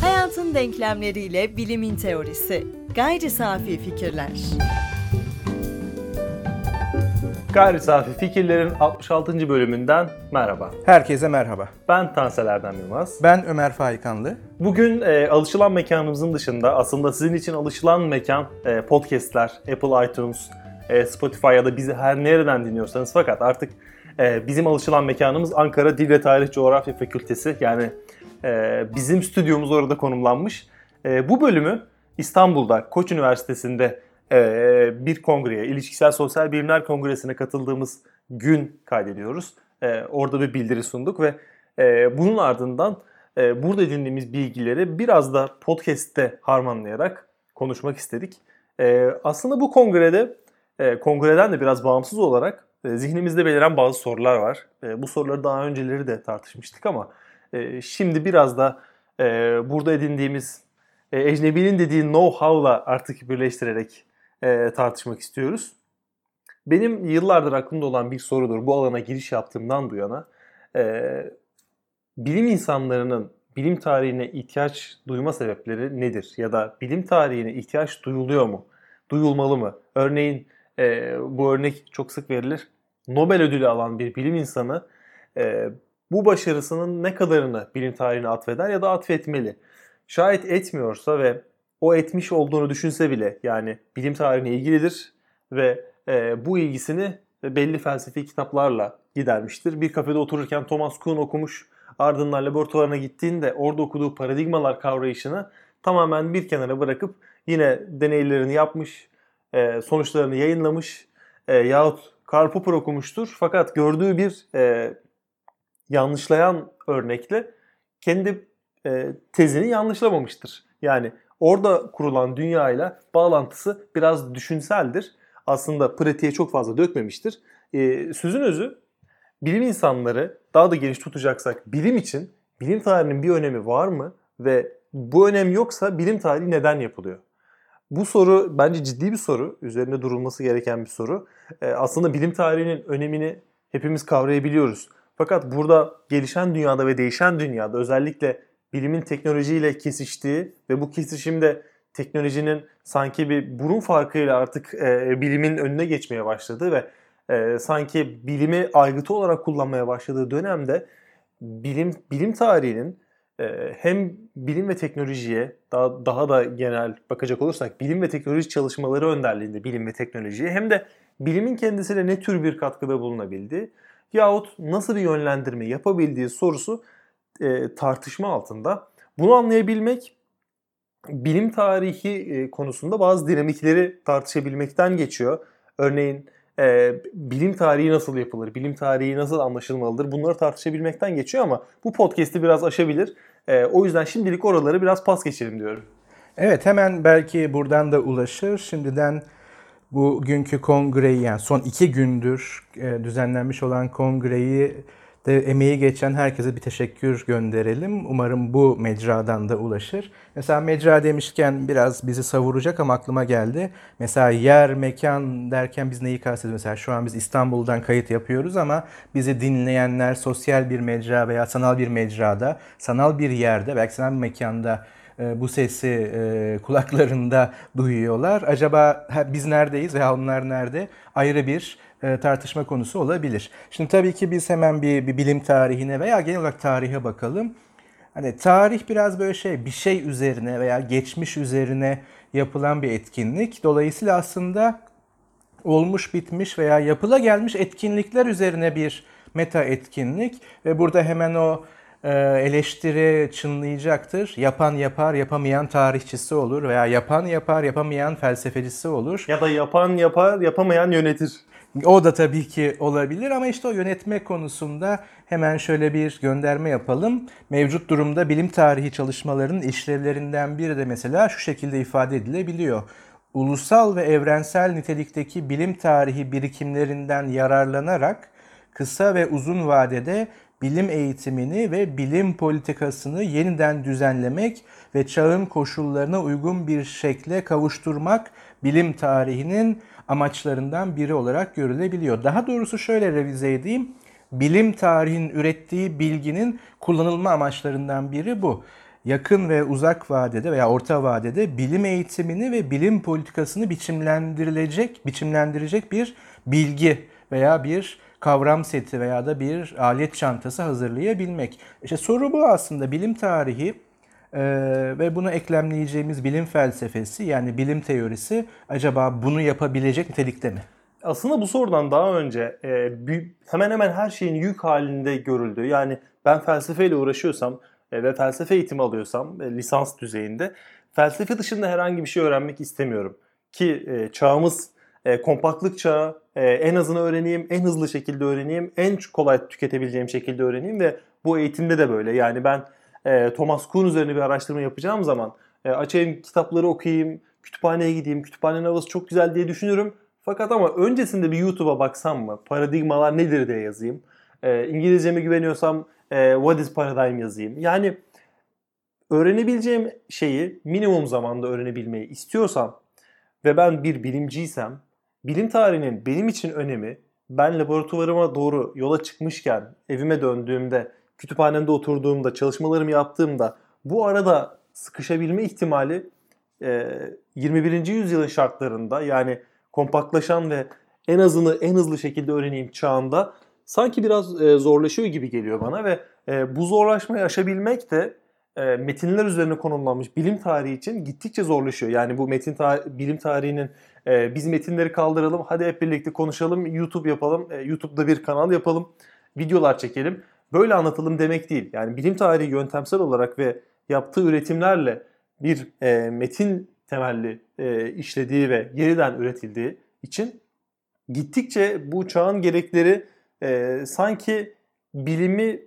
Hayatın denklemleriyle bilimin teorisi. Gayri safi fikirler. Gayri Safi Fikirlerin 66. bölümünden merhaba. Herkese merhaba. Ben Tansel Erdem Yılmaz. Ben Ömer Faikanlı. Bugün e, alışılan mekanımızın dışında aslında sizin için alışılan mekan e, podcastler, Apple iTunes, e, Spotify ya da bizi her nereden dinliyorsanız fakat artık e, bizim alışılan mekanımız Ankara Dil ve Tarih Coğrafya Fakültesi yani e, bizim stüdyomuz orada konumlanmış. E, bu bölümü İstanbul'da Koç Üniversitesi'nde e, bir kongreye, İlişkisel Sosyal Bilimler Kongresi'ne katıldığımız gün kaydediyoruz. Orada bir bildiri sunduk ve bunun ardından burada edindiğimiz bilgileri biraz da podcast'te harmanlayarak konuşmak istedik. Aslında bu kongrede, kongreden de biraz bağımsız olarak zihnimizde beliren bazı sorular var. E, bu soruları daha önceleri de tartışmıştık ama e, şimdi biraz da e, burada edindiğimiz e, ecnebinin dediği know-how'la artık birleştirerek tartışmak istiyoruz. Benim yıllardır aklımda olan bir sorudur bu alana giriş yaptığımdan bu yana. Bilim insanlarının bilim tarihine ihtiyaç duyma sebepleri nedir? Ya da bilim tarihine ihtiyaç duyuluyor mu? Duyulmalı mı? Örneğin e, bu örnek çok sık verilir. Nobel ödülü alan bir bilim insanı e, bu başarısının ne kadarını bilim tarihine atfeder ya da atfetmeli. Şayet etmiyorsa ve o etmiş olduğunu düşünse bile yani bilim tarihine ilgilidir ve e, bu ilgisini belli felsefi kitaplarla gidermiştir. Bir kafede otururken Thomas Kuhn okumuş ardından laboratuvarına gittiğinde orada okuduğu paradigmalar kavrayışını tamamen bir kenara bırakıp yine deneylerini yapmış, e, sonuçlarını yayınlamış e, yahut Karl Popper okumuştur. Fakat gördüğü bir e, yanlışlayan örnekle kendi e, tezini yanlışlamamıştır. Yani orada kurulan dünyayla bağlantısı biraz düşünseldir. Aslında pratiğe çok fazla dökmemiştir. E, sözün özü bilim insanları daha da geniş tutacaksak bilim için bilim tarihinin bir önemi var mı ve bu önem yoksa bilim tarihi neden yapılıyor? Bu soru bence ciddi bir soru. Üzerine durulması gereken bir soru. E, aslında bilim tarihinin önemini hepimiz kavrayabiliyoruz. Fakat burada gelişen dünyada ve değişen dünyada özellikle bilimin teknolojiyle kesiştiği ve bu kesişimde teknolojinin sanki bir burun farkıyla artık e, bilimin önüne geçmeye başladığı ve e, sanki bilimi aygıtı olarak kullanmaya başladığı dönemde bilim bilim tarihinin hem bilim ve teknolojiye daha daha da genel bakacak olursak bilim ve teknoloji çalışmaları önderliğinde bilim ve teknolojiye hem de bilimin kendisine ne tür bir katkıda bulunabildiği yahut nasıl bir yönlendirme yapabildiği sorusu e, tartışma altında. Bunu anlayabilmek bilim tarihi e, konusunda bazı dinamikleri tartışabilmekten geçiyor. Örneğin e, bilim tarihi nasıl yapılır, bilim tarihi nasıl anlaşılmalıdır bunları tartışabilmekten geçiyor ama bu podcast'i biraz aşabilir. E, o yüzden şimdilik oraları biraz pas geçelim diyorum. Evet hemen belki buradan da ulaşır. Şimdiden bugünkü kongreyi yani son iki gündür e, düzenlenmiş olan kongreyi de emeği geçen herkese bir teşekkür gönderelim. Umarım bu mecradan da ulaşır. Mesela mecra demişken biraz bizi savuracak ama aklıma geldi. Mesela yer, mekan derken biz neyi kastediyoruz? Mesela şu an biz İstanbul'dan kayıt yapıyoruz ama bizi dinleyenler sosyal bir mecra veya sanal bir mecrada, sanal bir yerde, belki sanal bir mekanda e, bu sesi e, kulaklarında duyuyorlar. Acaba biz neredeyiz veya onlar nerede? Ayrı bir tartışma konusu olabilir. Şimdi tabii ki biz hemen bir, bir bilim tarihine veya genel olarak tarihe bakalım. Hani tarih biraz böyle şey bir şey üzerine veya geçmiş üzerine yapılan bir etkinlik. Dolayısıyla aslında olmuş bitmiş veya yapıla gelmiş etkinlikler üzerine bir meta etkinlik ve burada hemen o e, eleştiri çınlayacaktır. Yapan yapar, yapamayan tarihçisi olur veya yapan yapar, yapamayan felsefecisi olur. Ya da yapan yapar, yapamayan yönetir. O da tabii ki olabilir ama işte o yönetme konusunda hemen şöyle bir gönderme yapalım. Mevcut durumda bilim tarihi çalışmalarının işlevlerinden biri de mesela şu şekilde ifade edilebiliyor. Ulusal ve evrensel nitelikteki bilim tarihi birikimlerinden yararlanarak kısa ve uzun vadede bilim eğitimini ve bilim politikasını yeniden düzenlemek ve çağın koşullarına uygun bir şekle kavuşturmak bilim tarihinin amaçlarından biri olarak görülebiliyor. Daha doğrusu şöyle revize edeyim. bilim tarihinin ürettiği bilginin kullanılma amaçlarından biri bu. Yakın ve uzak vadede veya orta vadede bilim eğitimini ve bilim politikasını biçimlendirilecek, biçimlendirecek bir bilgi veya bir kavram seti veya da bir alet çantası hazırlayabilmek. İşte soru bu aslında bilim tarihi ee, ve bunu eklemleyeceğimiz bilim felsefesi yani bilim teorisi acaba bunu yapabilecek nitelikte mi? Aslında bu sorudan daha önce e, hemen hemen her şeyin yük halinde görüldüğü yani ben felsefeyle uğraşıyorsam e, ve felsefe eğitimi alıyorsam e, lisans düzeyinde felsefe dışında herhangi bir şey öğrenmek istemiyorum. Ki e, çağımız e, kompaktlık çağı, e, en azını öğreneyim, en hızlı şekilde öğreneyim, en kolay tüketebileceğim şekilde öğreneyim ve bu eğitimde de böyle. Yani ben e, Thomas Kuhn üzerine bir araştırma yapacağım zaman e, açayım kitapları okuyayım, kütüphaneye gideyim, kütüphanenin havası çok güzel diye düşünürüm. Fakat ama öncesinde bir YouTube'a baksam mı, paradigmalar nedir diye yazayım. E, İngilizceme güveniyorsam e, what is paradigm yazayım. Yani öğrenebileceğim şeyi minimum zamanda öğrenebilmeyi istiyorsam ve ben bir bilimciysem bilim tarihinin benim için önemi ben laboratuvarıma doğru yola çıkmışken evime döndüğümde kütüphanemde oturduğumda çalışmalarımı yaptığımda bu arada sıkışabilme ihtimali 21. yüzyılın şartlarında yani kompaktlaşan ve en azını en hızlı şekilde öğreneyim çağında sanki biraz zorlaşıyor gibi geliyor bana ve bu zorlaşmayı aşabilmek de e, metinler üzerine konumlanmış bilim tarihi için gittikçe zorlaşıyor. Yani bu metin tar- bilim tarihinin e, biz metinleri kaldıralım, hadi hep birlikte konuşalım, YouTube yapalım, e, YouTube'da bir kanal yapalım, videolar çekelim. Böyle anlatalım demek değil. Yani bilim tarihi yöntemsel olarak ve yaptığı üretimlerle bir e, metin temelli e, işlediği ve yeniden üretildiği için gittikçe bu çağın gerekleri e, sanki bilimi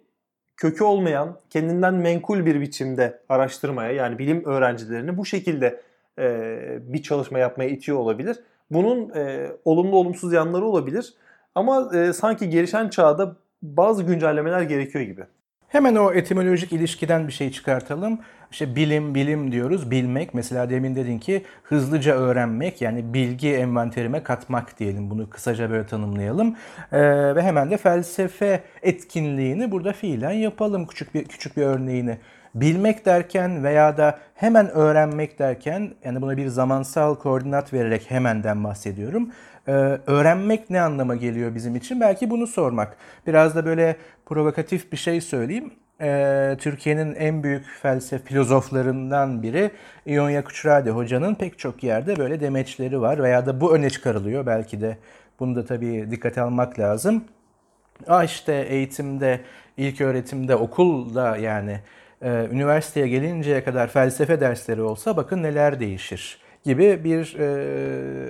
kökü olmayan, kendinden menkul bir biçimde araştırmaya yani bilim öğrencilerini bu şekilde e, bir çalışma yapmaya itiyor olabilir. Bunun e, olumlu olumsuz yanları olabilir ama e, sanki gelişen çağda bazı güncellemeler gerekiyor gibi. Hemen o etimolojik ilişkiden bir şey çıkartalım. İşte bilim, bilim diyoruz. Bilmek. Mesela demin dedin ki hızlıca öğrenmek yani bilgi envanterime katmak diyelim. Bunu kısaca böyle tanımlayalım. Ee, ve hemen de felsefe etkinliğini burada fiilen yapalım. Küçük bir küçük bir örneğini. Bilmek derken veya da hemen öğrenmek derken yani buna bir zamansal koordinat vererek hemenden bahsediyorum. Ee, öğrenmek ne anlama geliyor bizim için? Belki bunu sormak. Biraz da böyle provokatif bir şey söyleyeyim. Ee, Türkiye'nin en büyük felsefe filozoflarından biri İonya Kuçradi hocanın pek çok yerde böyle demeçleri var veya da bu öne çıkarılıyor belki de. Bunu da tabii dikkate almak lazım. Ah işte eğitimde, ilk öğretimde, okulda yani e, üniversiteye gelinceye kadar felsefe dersleri olsa bakın neler değişir gibi bir e,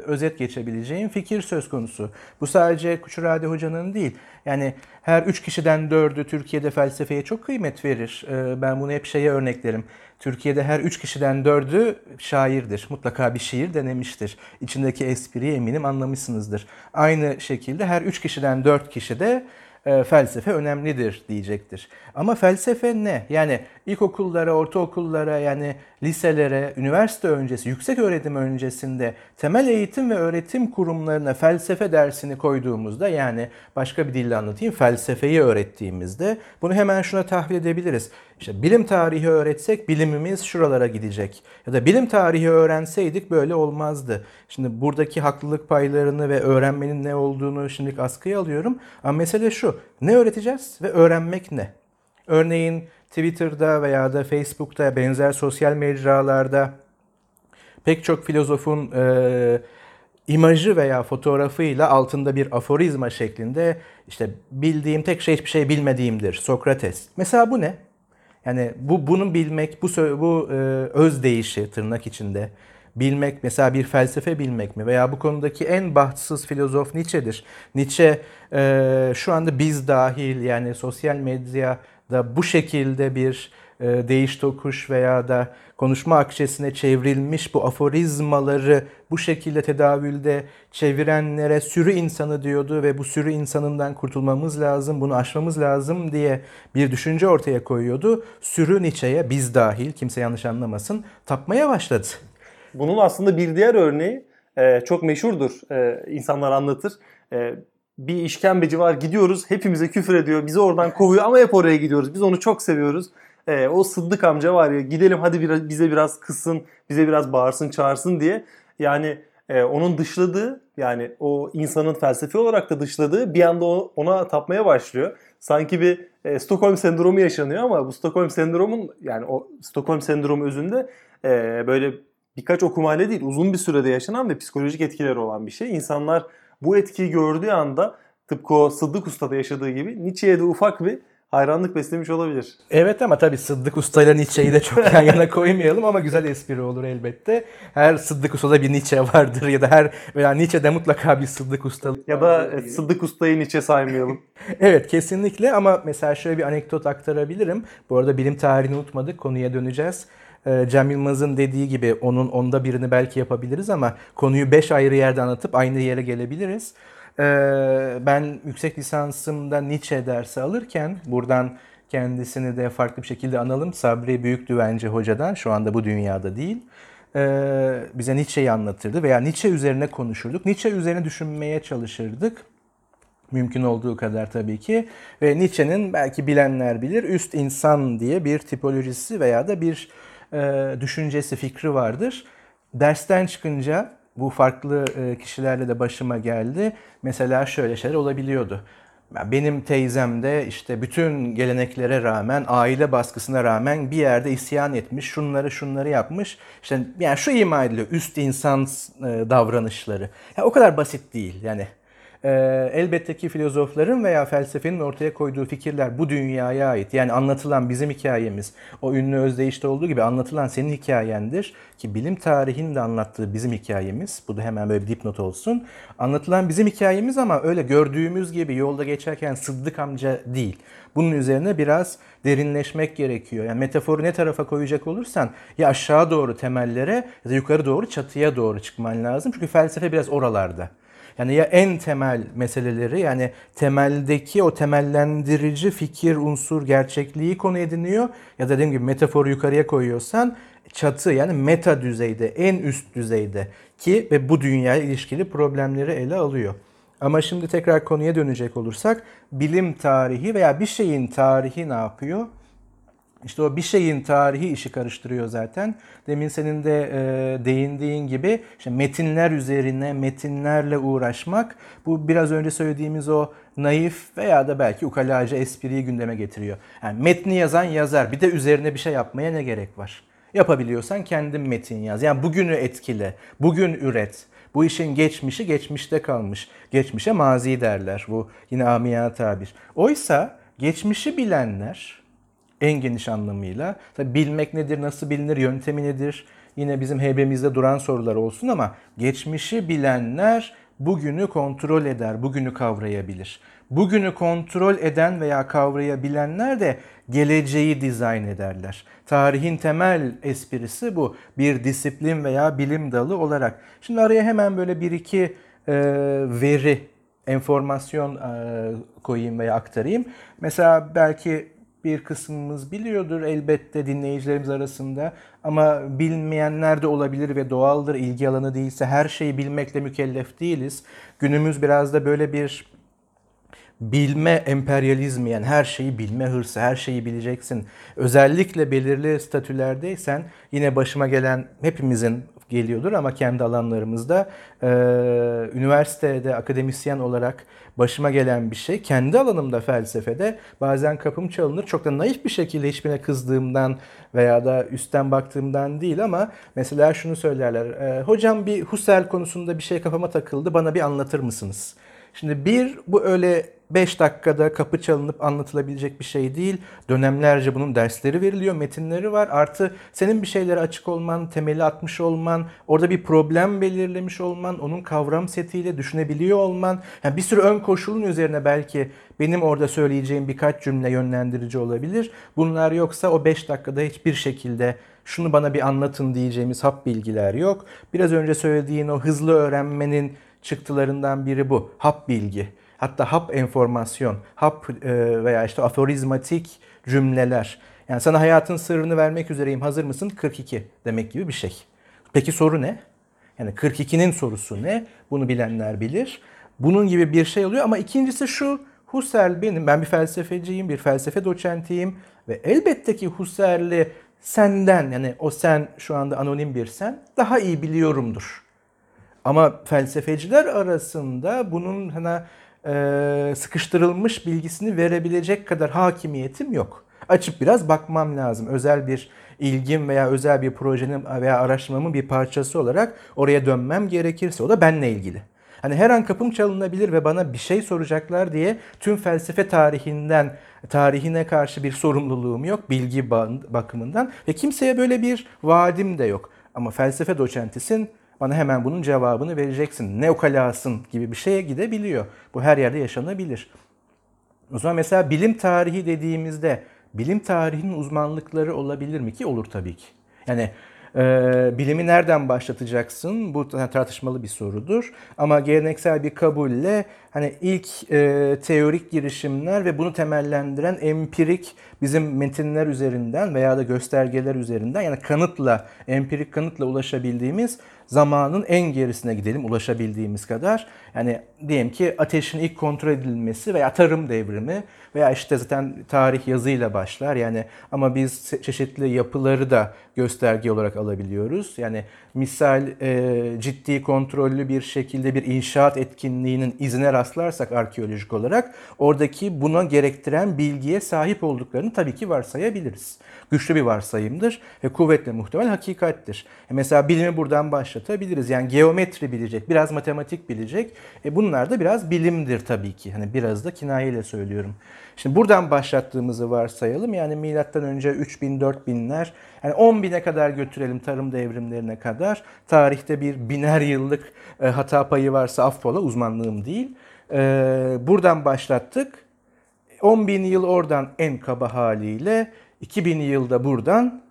özet geçebileceğim fikir söz konusu. Bu sadece Kuçurade Hoca'nın değil. Yani her üç kişiden dördü Türkiye'de felsefeye çok kıymet verir. E, ben bunu hep şeye örneklerim. Türkiye'de her üç kişiden dördü şairdir. Mutlaka bir şiir denemiştir. İçindeki espriyi eminim anlamışsınızdır. Aynı şekilde her üç kişiden dört kişi de e, felsefe önemlidir diyecektir. Ama felsefe ne? Yani ilkokullara, ortaokullara yani liselere, üniversite öncesi, yüksek öğretim öncesinde temel eğitim ve öğretim kurumlarına felsefe dersini koyduğumuzda yani başka bir dille anlatayım felsefeyi öğrettiğimizde bunu hemen şuna tahvil edebiliriz. İşte bilim tarihi öğretsek bilimimiz şuralara gidecek. Ya da bilim tarihi öğrenseydik böyle olmazdı. Şimdi buradaki haklılık paylarını ve öğrenmenin ne olduğunu şimdilik askıya alıyorum. Ama mesele şu. Ne öğreteceğiz ve öğrenmek ne? Örneğin Twitter'da veya da Facebook'ta benzer sosyal mecralarda pek çok filozofun e, imajı veya fotoğrafıyla altında bir aforizma şeklinde işte bildiğim tek şey hiçbir şey bilmediğimdir Sokrates. Mesela bu ne? Yani bu bunu bilmek, bu bu e, öz değişi tırnak içinde bilmek mesela bir felsefe bilmek mi veya bu konudaki en bahtsız filozof Nietzsche'dir. Nietzsche e, şu anda biz dahil yani sosyal medya da bu şekilde bir değiş tokuş veya da konuşma akçesine çevrilmiş bu aforizmaları bu şekilde tedavülde çevirenlere sürü insanı diyordu ve bu sürü insanından kurtulmamız lazım, bunu aşmamız lazım diye bir düşünce ortaya koyuyordu. Sürü Nietzsche'ye biz dahil kimse yanlış anlamasın tapmaya başladı. Bunun aslında bir diğer örneği e, çok meşhurdur. E, insanlar anlatır. bir işkembeci var gidiyoruz hepimize küfür ediyor bizi oradan kovuyor ama hep oraya gidiyoruz biz onu çok seviyoruz. Ee, o Sıddık amca var ya gidelim hadi biraz, bize biraz kızsın bize biraz bağırsın çağırsın diye yani e, onun dışladığı yani o insanın felsefi olarak da dışladığı bir anda ona tapmaya başlıyor. Sanki bir e, Stockholm sendromu yaşanıyor ama bu Stockholm sendromun yani o Stockholm sendromu özünde e, böyle birkaç okumayla değil uzun bir sürede yaşanan ve psikolojik etkileri olan bir şey. İnsanlar bu etkiyi gördüğü anda tıpkı o Sıddık Usta'da yaşadığı gibi Nietzsche'ye de ufak bir hayranlık beslemiş olabilir. Evet ama tabii Sıddık Usta ile Nietzsche'yi de çok yan yana koymayalım ama güzel espri olur elbette. Her Sıddık Usta'da bir Nietzsche vardır ya da her veya Nietzsche'de mutlaka bir Sıddık Usta. Ya da Sıddık Usta'yı Nietzsche saymayalım. evet kesinlikle ama mesela şöyle bir anekdot aktarabilirim. Bu arada bilim tarihini unutmadık konuya döneceğiz. Ee, Cem Yılmaz'ın dediği gibi onun onda birini belki yapabiliriz ama konuyu 5 ayrı yerde anlatıp aynı yere gelebiliriz. Ee, ben yüksek lisansımda Nietzsche dersi alırken buradan kendisini de farklı bir şekilde analım. Sabri Büyükdüvenci hocadan şu anda bu dünyada değil. Ee, bize Nietzsche'yi anlatırdı veya Nietzsche üzerine konuşurduk. Nietzsche üzerine düşünmeye çalışırdık. Mümkün olduğu kadar tabii ki. Ve Nietzsche'nin belki bilenler bilir üst insan diye bir tipolojisi veya da bir e, düşüncesi, fikri vardır. Dersten çıkınca bu farklı e, kişilerle de başıma geldi. Mesela şöyle şeyler olabiliyordu. Benim teyzem de işte bütün geleneklere rağmen, aile baskısına rağmen bir yerde isyan etmiş, şunları şunları yapmış. İşte yani şu ima ediliyor, üst insan e, davranışları. Yani o kadar basit değil yani. E, elbette ki filozofların veya felsefenin ortaya koyduğu fikirler bu dünyaya ait. Yani anlatılan bizim hikayemiz, o ünlü özdeyişte olduğu gibi anlatılan senin hikayendir. Ki bilim tarihinin de anlattığı bizim hikayemiz. Bu da hemen böyle bir dipnot olsun. Anlatılan bizim hikayemiz ama öyle gördüğümüz gibi yolda geçerken Sıddık amca değil. Bunun üzerine biraz derinleşmek gerekiyor. Yani metaforu ne tarafa koyacak olursan ya aşağı doğru temellere ya da yukarı doğru çatıya doğru çıkman lazım. Çünkü felsefe biraz oralarda. Yani ya en temel meseleleri yani temeldeki o temellendirici fikir, unsur, gerçekliği konu ediniyor ya da dediğim gibi metaforu yukarıya koyuyorsan çatı yani meta düzeyde, en üst düzeyde ki ve bu dünyaya ilişkili problemleri ele alıyor. Ama şimdi tekrar konuya dönecek olursak bilim tarihi veya bir şeyin tarihi ne yapıyor? İşte o bir şeyin tarihi işi karıştırıyor zaten. Demin senin de e, değindiğin gibi işte metinler üzerine, metinlerle uğraşmak bu biraz önce söylediğimiz o naif veya da belki ukalaca espriyi gündeme getiriyor. Yani metni yazan yazar bir de üzerine bir şey yapmaya ne gerek var? Yapabiliyorsan kendin metin yaz. Yani bugünü etkile, bugün üret. Bu işin geçmişi geçmişte kalmış. Geçmişe mazi derler. Bu yine amiyana tabir. Oysa geçmişi bilenler en geniş anlamıyla. Tabii bilmek nedir, nasıl bilinir, yöntemi nedir? Yine bizim heybemizde duran sorular olsun ama geçmişi bilenler bugünü kontrol eder, bugünü kavrayabilir. Bugünü kontrol eden veya kavrayabilenler de geleceği dizayn ederler. Tarihin temel esprisi bu. Bir disiplin veya bilim dalı olarak. Şimdi araya hemen böyle bir iki e, veri, enformasyon e, koyayım veya aktarayım. Mesela belki bir kısmımız biliyordur elbette dinleyicilerimiz arasında ama bilmeyenler de olabilir ve doğaldır ilgi alanı değilse her şeyi bilmekle mükellef değiliz. Günümüz biraz da böyle bir bilme emperyalizmi yani her şeyi bilme hırsı, her şeyi bileceksin. Özellikle belirli statülerdeysen yine başıma gelen hepimizin geliyordur ama kendi alanlarımızda e, üniversitede akademisyen olarak başıma gelen bir şey. Kendi alanımda felsefede bazen kapım çalınır. Çok da naif bir şekilde hiçbirine kızdığımdan veya da üstten baktığımdan değil ama mesela şunu söylerler. E, hocam bir Husserl konusunda bir şey kafama takıldı bana bir anlatır mısınız? Şimdi bir bu öyle 5 dakikada kapı çalınıp anlatılabilecek bir şey değil. Dönemlerce bunun dersleri veriliyor, metinleri var. Artı senin bir şeylere açık olman, temeli atmış olman, orada bir problem belirlemiş olman, onun kavram setiyle düşünebiliyor olman. Yani bir sürü ön koşulun üzerine belki benim orada söyleyeceğim birkaç cümle yönlendirici olabilir. Bunlar yoksa o 5 dakikada hiçbir şekilde şunu bana bir anlatın diyeceğimiz hap bilgiler yok. Biraz önce söylediğin o hızlı öğrenmenin çıktılarından biri bu. Hap bilgi. Hatta hap enformasyon, hap e, veya işte aforizmatik cümleler. Yani sana hayatın sırrını vermek üzereyim hazır mısın? 42 demek gibi bir şey. Peki soru ne? Yani 42'nin sorusu ne? Bunu bilenler bilir. Bunun gibi bir şey oluyor ama ikincisi şu Husserl benim. Ben bir felsefeciyim, bir felsefe doçentiyim ve elbette ki Husserl'i senden yani o sen şu anda anonim bir sen daha iyi biliyorumdur. Ama felsefeciler arasında bunun hani e, sıkıştırılmış bilgisini verebilecek kadar hakimiyetim yok. Açıp biraz bakmam lazım. Özel bir ilgim veya özel bir projenin veya araştırmamın bir parçası olarak oraya dönmem gerekirse o da benle ilgili. Hani her an kapım çalınabilir ve bana bir şey soracaklar diye tüm felsefe tarihinden tarihine karşı bir sorumluluğum yok bilgi bakımından ve kimseye böyle bir vaadim de yok. Ama felsefe doçentisin bana hemen bunun cevabını vereceksin. Ne ukalasın gibi bir şeye gidebiliyor. Bu her yerde yaşanabilir. O zaman mesela bilim tarihi dediğimizde bilim tarihinin uzmanlıkları olabilir mi ki? Olur tabii ki. Yani ee, bilimi nereden başlatacaksın? Bu tartışmalı bir sorudur. Ama geleneksel bir kabulle hani ilk e, teorik girişimler ve bunu temellendiren empirik bizim metinler üzerinden veya da göstergeler üzerinden yani kanıtla, empirik kanıtla ulaşabildiğimiz zamanın en gerisine gidelim ulaşabildiğimiz kadar. Yani diyelim ki ateşin ilk kontrol edilmesi veya tarım devrimi veya işte zaten tarih yazıyla başlar. Yani ama biz çeşitli yapıları da gösterge olarak alabiliyoruz. Yani misal e, ciddi kontrollü bir şekilde bir inşaat etkinliğinin izine rastlarsak arkeolojik olarak oradaki buna gerektiren bilgiye sahip olduklarını tabii ki varsayabiliriz. Güçlü bir varsayımdır ve kuvvetle muhtemel hakikattir. E mesela bilimi buradan başlatabiliriz. Yani geometri bilecek, biraz matematik bilecek. E bunlar da biraz bilimdir tabii ki. Hani biraz da kinayeyle söylüyorum. Şimdi buradan başlattığımızı varsayalım. Yani milattan önce 3000 4000'ler yani 10 bine kadar götürelim tarım devrimlerine kadar. Tarihte bir biner yıllık e, hata payı varsa affola uzmanlığım değil. E, buradan başlattık. 10 bin yıl oradan en kaba haliyle 2000 yılda buradan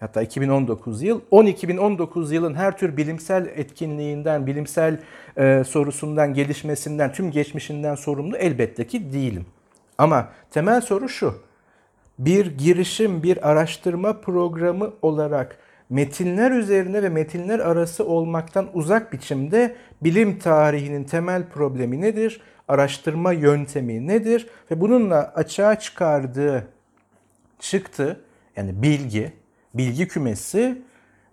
hatta 2019 yıl 12.019 yılın her tür bilimsel etkinliğinden, bilimsel e, sorusundan, gelişmesinden, tüm geçmişinden sorumlu elbette ki değilim. Ama temel soru şu. Bir girişim, bir araştırma programı olarak metinler üzerine ve metinler arası olmaktan uzak biçimde bilim tarihinin temel problemi nedir? Araştırma yöntemi nedir? Ve bununla açığa çıkardığı çıktı yani bilgi, bilgi kümesi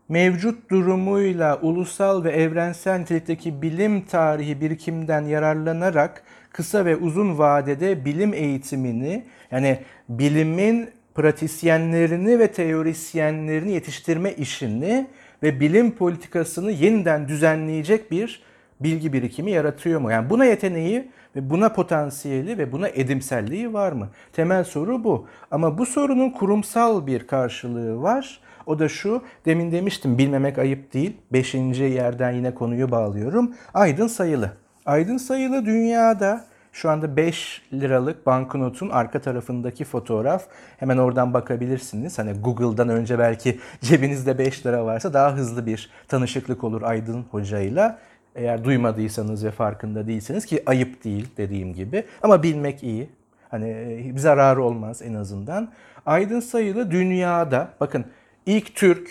mevcut durumuyla ulusal ve evrensel nitelikteki bilim tarihi birikimden yararlanarak kısa ve uzun vadede bilim eğitimini yani bilimin pratisyenlerini ve teorisyenlerini yetiştirme işini ve bilim politikasını yeniden düzenleyecek bir bilgi birikimi yaratıyor mu? Yani buna yeteneği ve buna potansiyeli ve buna edimselliği var mı? Temel soru bu. Ama bu sorunun kurumsal bir karşılığı var. O da şu, demin demiştim bilmemek ayıp değil. Beşinci yerden yine konuyu bağlıyorum. Aydın sayılı. Aydın sayılı dünyada şu anda 5 liralık banknotun arka tarafındaki fotoğraf. Hemen oradan bakabilirsiniz. Hani Google'dan önce belki cebinizde 5 lira varsa daha hızlı bir tanışıklık olur Aydın hocayla. Eğer duymadıysanız ve farkında değilseniz ki ayıp değil dediğim gibi. Ama bilmek iyi. Hani bir zararı olmaz en azından. Aydın sayılı dünyada bakın ilk Türk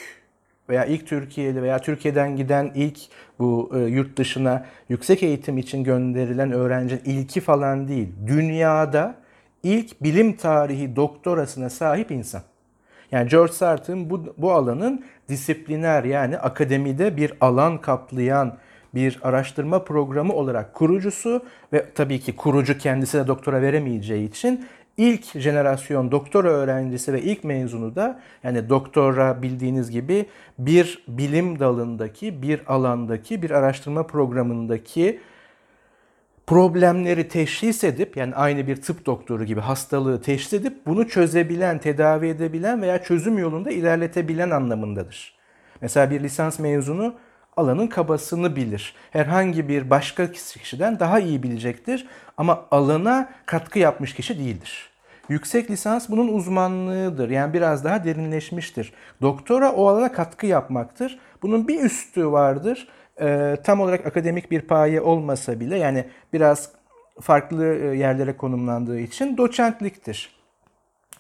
veya ilk Türkiye'li veya Türkiye'den giden ilk bu e, yurt dışına yüksek eğitim için gönderilen öğrenci ilki falan değil. Dünyada ilk bilim tarihi doktorasına sahip insan. Yani George Sartre'ın bu, bu alanın disipliner yani akademide bir alan kaplayan bir araştırma programı olarak kurucusu ve tabii ki kurucu kendisine doktora veremeyeceği için ilk jenerasyon doktora öğrencisi ve ilk mezunu da yani doktora bildiğiniz gibi bir bilim dalındaki, bir alandaki, bir araştırma programındaki problemleri teşhis edip yani aynı bir tıp doktoru gibi hastalığı teşhis edip bunu çözebilen, tedavi edebilen veya çözüm yolunda ilerletebilen anlamındadır. Mesela bir lisans mezunu alanın kabasını bilir. Herhangi bir başka kişiden daha iyi bilecektir ama alana katkı yapmış kişi değildir. Yüksek lisans bunun uzmanlığıdır. Yani biraz daha derinleşmiştir. Doktora o alana katkı yapmaktır. Bunun bir üstü vardır. Ee, tam olarak akademik bir paye olmasa bile yani biraz farklı e, yerlere konumlandığı için doçentliktir.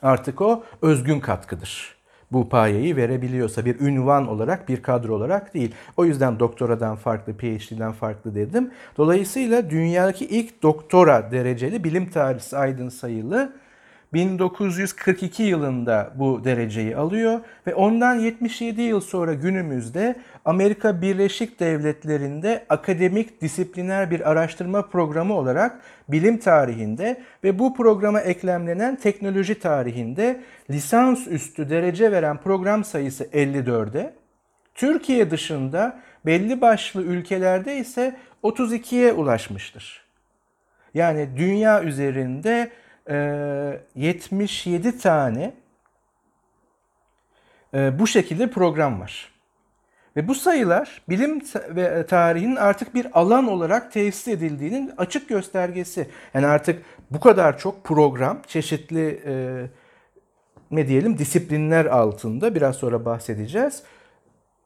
Artık o özgün katkıdır bu payeyi verebiliyorsa bir ünvan olarak bir kadro olarak değil. O yüzden doktoradan farklı, PhD'den farklı dedim. Dolayısıyla dünyadaki ilk doktora dereceli bilim tarihçisi Aydın Sayılı 1942 yılında bu dereceyi alıyor ve ondan 77 yıl sonra günümüzde Amerika Birleşik Devletleri'nde akademik disipliner bir araştırma programı olarak bilim tarihinde ve bu programa eklemlenen teknoloji tarihinde lisans üstü derece veren program sayısı 54'e, Türkiye dışında belli başlı ülkelerde ise 32'ye ulaşmıştır. Yani dünya üzerinde 77 ee, tane e, bu şekilde program var. Ve bu sayılar bilim ve tarihinin artık bir alan olarak tesis edildiğinin açık göstergesi. Yani artık bu kadar çok program, çeşitli e, ne diyelim disiplinler altında biraz sonra bahsedeceğiz.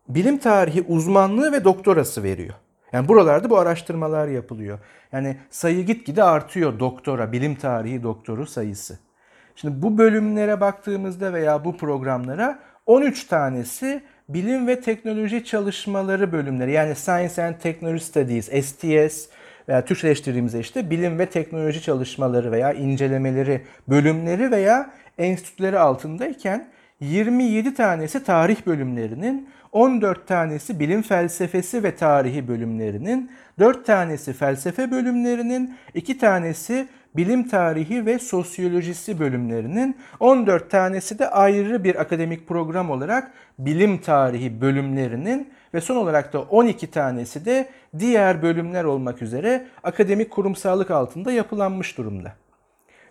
Bilim tarihi uzmanlığı ve doktorası veriyor. Yani buralarda bu araştırmalar yapılıyor. Yani sayı gitgide artıyor doktora, bilim tarihi doktoru sayısı. Şimdi bu bölümlere baktığımızda veya bu programlara 13 tanesi bilim ve teknoloji çalışmaları bölümleri. Yani Science and Technology Studies, STS veya Türkçeleştirdiğimizde işte bilim ve teknoloji çalışmaları veya incelemeleri bölümleri veya enstitüleri altındayken 27 tanesi tarih bölümlerinin 14 tanesi bilim felsefesi ve tarihi bölümlerinin, 4 tanesi felsefe bölümlerinin, 2 tanesi bilim tarihi ve sosyolojisi bölümlerinin, 14 tanesi de ayrı bir akademik program olarak bilim tarihi bölümlerinin ve son olarak da 12 tanesi de diğer bölümler olmak üzere akademik kurumsallık altında yapılanmış durumda.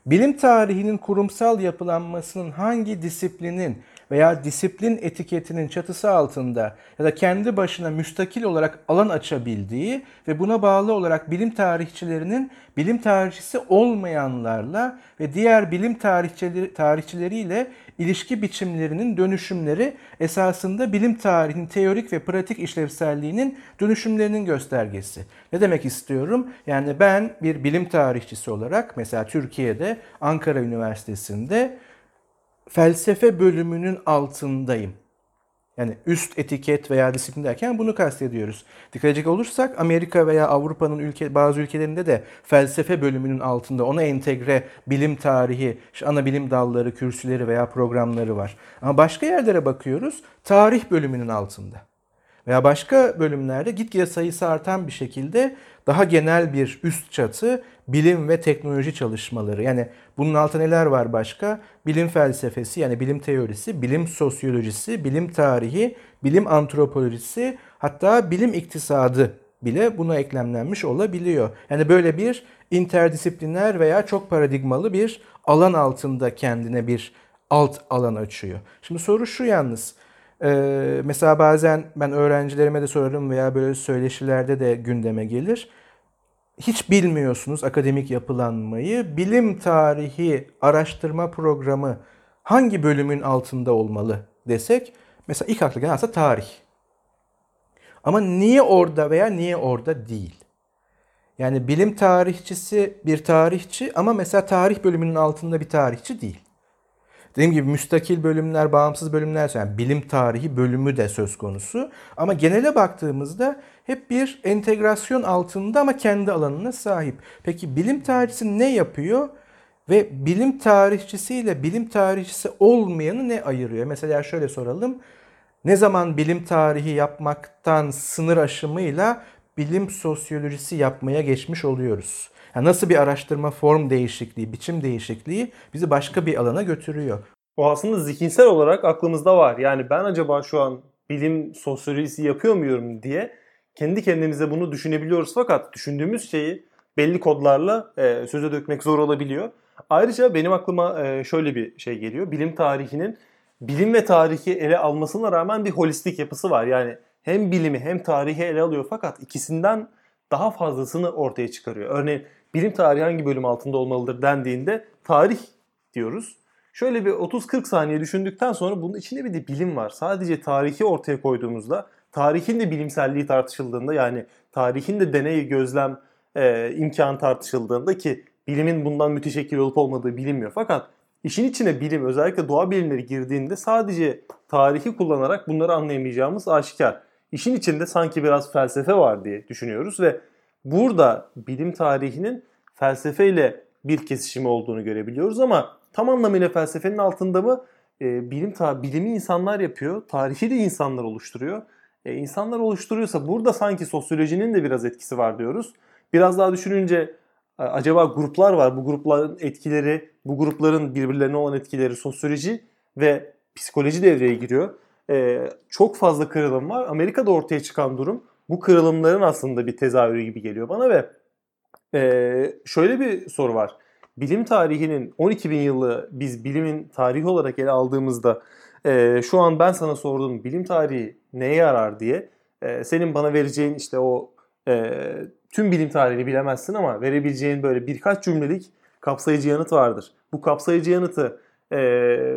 Bilim tarihinin kurumsal yapılanmasının hangi disiplinin veya disiplin etiketinin çatısı altında ya da kendi başına müstakil olarak alan açabildiği ve buna bağlı olarak bilim tarihçilerinin bilim tarihçisi olmayanlarla ve diğer bilim tarihçileri, tarihçileriyle ilişki biçimlerinin dönüşümleri esasında bilim tarihinin teorik ve pratik işlevselliğinin dönüşümlerinin göstergesi. Ne demek istiyorum? Yani ben bir bilim tarihçisi olarak mesela Türkiye'de Ankara Üniversitesi'nde felsefe bölümünün altındayım. Yani üst etiket veya disiplin derken bunu kastediyoruz. Dikkat edecek olursak Amerika veya Avrupa'nın ülke, bazı ülkelerinde de felsefe bölümünün altında ona entegre bilim tarihi, ana bilim dalları, kürsüleri veya programları var. Ama başka yerlere bakıyoruz tarih bölümünün altında. Veya başka bölümlerde gitgide sayısı artan bir şekilde daha genel bir üst çatı bilim ve teknoloji çalışmaları. Yani bunun altında neler var başka? Bilim felsefesi yani bilim teorisi, bilim sosyolojisi, bilim tarihi, bilim antropolojisi hatta bilim iktisadı bile buna eklemlenmiş olabiliyor. Yani böyle bir interdisipliner veya çok paradigmalı bir alan altında kendine bir alt alan açıyor. Şimdi soru şu yalnız. Ee, mesela bazen ben öğrencilerime de sorarım veya böyle söyleşilerde de gündeme gelir hiç bilmiyorsunuz akademik yapılanmayı. Bilim tarihi araştırma programı hangi bölümün altında olmalı desek mesela ilk akla gelen aslında tarih. Ama niye orada veya niye orada değil? Yani bilim tarihçisi bir tarihçi ama mesela tarih bölümünün altında bir tarihçi değil. Dediğim gibi müstakil bölümler, bağımsız bölümler, yani bilim tarihi bölümü de söz konusu. Ama genele baktığımızda hep bir entegrasyon altında ama kendi alanına sahip. Peki bilim tarihçisi ne yapıyor? Ve bilim tarihçisiyle bilim tarihçisi olmayanı ne ayırıyor? Mesela şöyle soralım. Ne zaman bilim tarihi yapmaktan sınır aşımıyla bilim sosyolojisi yapmaya geçmiş oluyoruz? Yani nasıl bir araştırma form değişikliği, biçim değişikliği bizi başka bir alana götürüyor. O aslında zihinsel olarak aklımızda var. Yani ben acaba şu an bilim sosyolojisi yapıyor muyum diye kendi kendimize bunu düşünebiliyoruz fakat düşündüğümüz şeyi belli kodlarla e, söze dökmek zor olabiliyor. Ayrıca benim aklıma e, şöyle bir şey geliyor. Bilim tarihinin bilim ve tarihi ele almasına rağmen bir holistik yapısı var. Yani hem bilimi hem tarihi ele alıyor fakat ikisinden daha fazlasını ortaya çıkarıyor. Örneğin bilim tarihi hangi bölüm altında olmalıdır dendiğinde tarih diyoruz. Şöyle bir 30-40 saniye düşündükten sonra bunun içinde bir de bilim var. Sadece tarihi ortaya koyduğumuzda, tarihin de bilimselliği tartışıldığında yani tarihin de deney, gözlem e, imkanı tartışıldığında ki bilimin bundan müteşekkil olup olmadığı bilinmiyor. Fakat işin içine bilim özellikle doğa bilimleri girdiğinde sadece tarihi kullanarak bunları anlayamayacağımız aşikar. İşin içinde sanki biraz felsefe var diye düşünüyoruz ve burada bilim tarihinin felsefeyle bir kesişimi olduğunu görebiliyoruz ama tam anlamıyla felsefenin altında mı e, bilim ta bilimi insanlar yapıyor, tarihi de insanlar oluşturuyor. E, insanlar oluşturuyorsa burada sanki sosyolojinin de biraz etkisi var diyoruz. Biraz daha düşününce acaba gruplar var. Bu grupların etkileri, bu grupların birbirlerine olan etkileri sosyoloji ve psikoloji devreye giriyor. Ee, çok fazla kırılım var. Amerika'da ortaya çıkan durum bu kırılımların aslında bir tezahürü gibi geliyor bana ve e, şöyle bir soru var. Bilim tarihinin 12 bin yılı biz bilimin tarihi olarak ele aldığımızda e, şu an ben sana sordum bilim tarihi neye yarar diye e, senin bana vereceğin işte o e, tüm bilim tarihini bilemezsin ama verebileceğin böyle birkaç cümlelik kapsayıcı yanıt vardır. Bu kapsayıcı yanıtı e,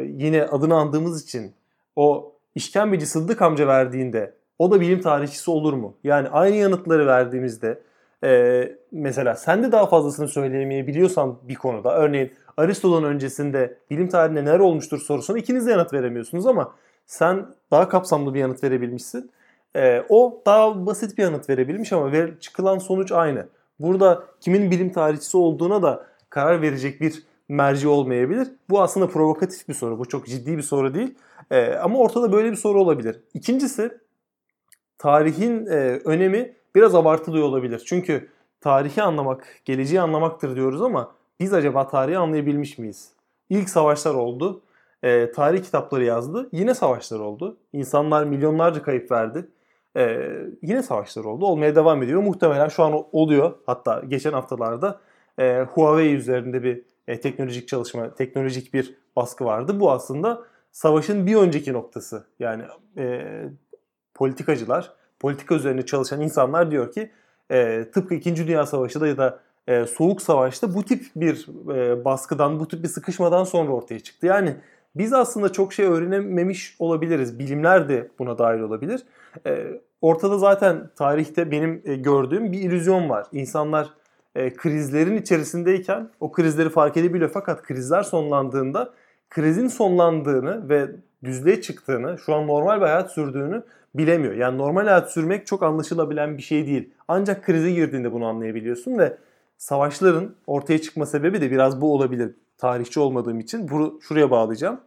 yine adını andığımız için o işkembeci Sıddık amca verdiğinde o da bilim tarihçisi olur mu? Yani aynı yanıtları verdiğimizde e, mesela sen de daha fazlasını söyleyemeyebiliyorsan bir konuda örneğin Aristo'dan öncesinde bilim tarihinde neler olmuştur sorusuna ikiniz de yanıt veremiyorsunuz ama sen daha kapsamlı bir yanıt verebilmişsin. E, o daha basit bir yanıt verebilmiş ama ver, çıkılan sonuç aynı. Burada kimin bilim tarihçisi olduğuna da karar verecek bir merci olmayabilir. Bu aslında provokatif bir soru. Bu çok ciddi bir soru değil. E, ama ortada böyle bir soru olabilir. İkincisi tarihin e, önemi biraz abartılıyor olabilir. Çünkü tarihi anlamak, geleceği anlamaktır diyoruz ama biz acaba tarihi anlayabilmiş miyiz? İlk savaşlar oldu. E, tarih kitapları yazdı. Yine savaşlar oldu. İnsanlar milyonlarca kayıp verdi. E, yine savaşlar oldu. Olmaya devam ediyor. Muhtemelen şu an oluyor. Hatta geçen haftalarda e, Huawei üzerinde bir e, teknolojik çalışma, teknolojik bir baskı vardı. Bu aslında savaşın bir önceki noktası. Yani e, politikacılar, politika üzerine çalışan insanlar diyor ki e, tıpkı 2. Dünya Savaşı'da ya da e, Soğuk Savaş'ta bu tip bir e, baskıdan, bu tip bir sıkışmadan sonra ortaya çıktı. Yani biz aslında çok şey öğrenememiş olabiliriz. Bilimler de buna dahil olabilir. E, ortada zaten tarihte benim e, gördüğüm bir illüzyon var. İnsanlar e, krizlerin içerisindeyken o krizleri fark edebiliyor. Fakat krizler sonlandığında krizin sonlandığını ve düzlüğe çıktığını, şu an normal bir hayat sürdüğünü bilemiyor. Yani normal hayat sürmek çok anlaşılabilen bir şey değil. Ancak krize girdiğinde bunu anlayabiliyorsun ve savaşların ortaya çıkma sebebi de biraz bu olabilir. Tarihçi olmadığım için bunu şuraya bağlayacağım.